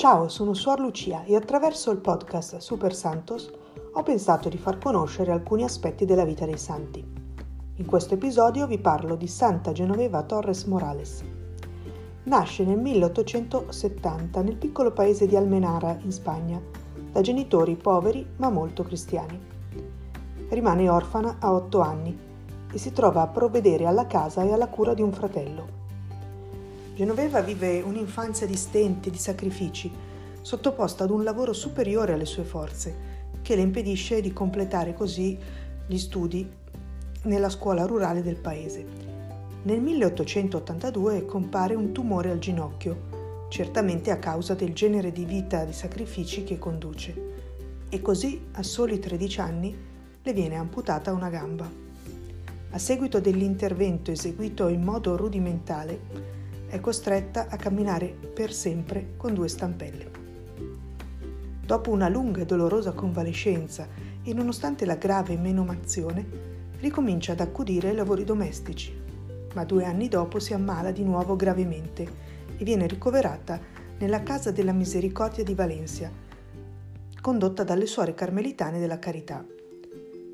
Ciao, sono Suor Lucia e attraverso il podcast Super Santos ho pensato di far conoscere alcuni aspetti della vita dei santi. In questo episodio vi parlo di Santa Genoveva Torres Morales. Nasce nel 1870 nel piccolo paese di Almenara, in Spagna, da genitori poveri ma molto cristiani. Rimane orfana a otto anni e si trova a provvedere alla casa e alla cura di un fratello. Genoveva vive un'infanzia di stenti, di sacrifici, sottoposta ad un lavoro superiore alle sue forze, che le impedisce di completare così gli studi nella scuola rurale del paese. Nel 1882 compare un tumore al ginocchio, certamente a causa del genere di vita di sacrifici che conduce, e così a soli 13 anni le viene amputata una gamba. A seguito dell'intervento eseguito in modo rudimentale, è costretta a camminare per sempre con due stampelle. Dopo una lunga e dolorosa convalescenza e nonostante la grave menomazione, ricomincia ad accudire ai lavori domestici, ma due anni dopo si ammala di nuovo gravemente e viene ricoverata nella Casa della Misericordia di Valencia, condotta dalle suore carmelitane della Carità.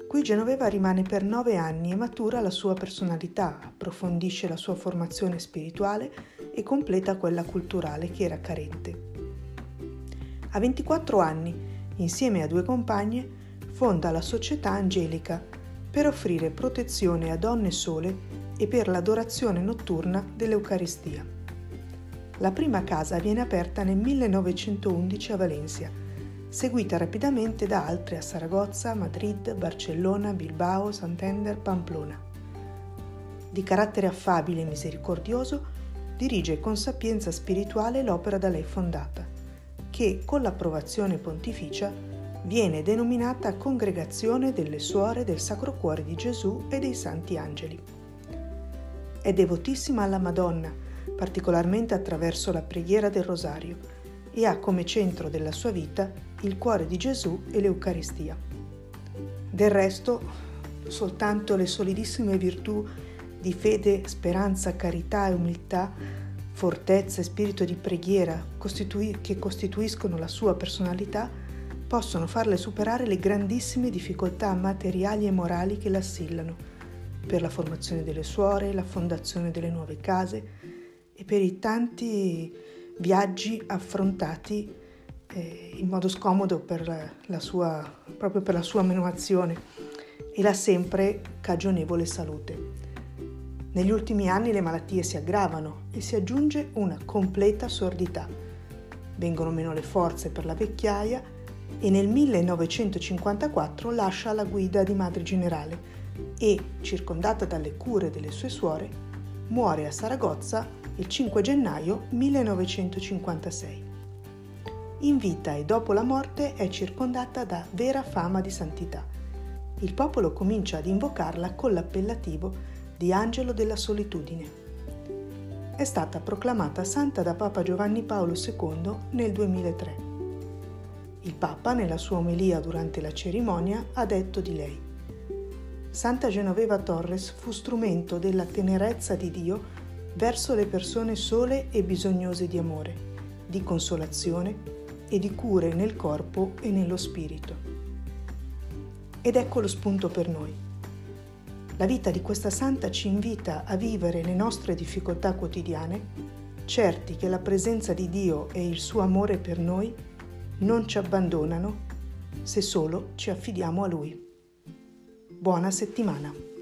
Qui Genoveva rimane per nove anni e matura la sua personalità, approfondisce la sua formazione spirituale e completa quella culturale che era carente. A 24 anni, insieme a due compagne, fonda la Società Angelica per offrire protezione a donne sole e per l'adorazione notturna dell'Eucaristia. La prima casa viene aperta nel 1911 a Valencia seguita rapidamente da altre a Saragozza, Madrid, Barcellona, Bilbao, Santander, Pamplona. Di carattere affabile e misericordioso, dirige con sapienza spirituale l'opera da lei fondata, che con l'approvazione pontificia viene denominata Congregazione delle Suore del Sacro Cuore di Gesù e dei Santi Angeli. È devotissima alla Madonna, particolarmente attraverso la preghiera del Rosario, e ha come centro della sua vita il cuore di Gesù e l'Eucaristia. Del resto, soltanto le solidissime virtù di fede, speranza, carità e umiltà, fortezza e spirito di preghiera costitui- che costituiscono la sua personalità possono farle superare le grandissime difficoltà materiali e morali che l'assillano per la formazione delle suore, la fondazione delle nuove case e per i tanti viaggi affrontati eh, in modo scomodo per la sua, proprio per la sua menomazione e la sempre cagionevole salute. Negli ultimi anni le malattie si aggravano e si aggiunge una completa sordità. Vengono meno le forze per la vecchiaia e nel 1954 lascia la guida di madre generale e, circondata dalle cure delle sue suore, muore a Saragozza il 5 gennaio 1956 in vita e dopo la morte è circondata da vera fama di santità. Il popolo comincia ad invocarla con l'appellativo di Angelo della Solitudine. È stata proclamata santa da Papa Giovanni Paolo II nel 2003. Il Papa, nella sua omelia durante la cerimonia, ha detto di lei Santa Genoveva Torres fu strumento della tenerezza di Dio verso le persone sole e bisognose di amore, di consolazione e di cure nel corpo e nello spirito. Ed ecco lo spunto per noi. La vita di questa santa ci invita a vivere le nostre difficoltà quotidiane, certi che la presenza di Dio e il suo amore per noi non ci abbandonano se solo ci affidiamo a Lui. Buona settimana!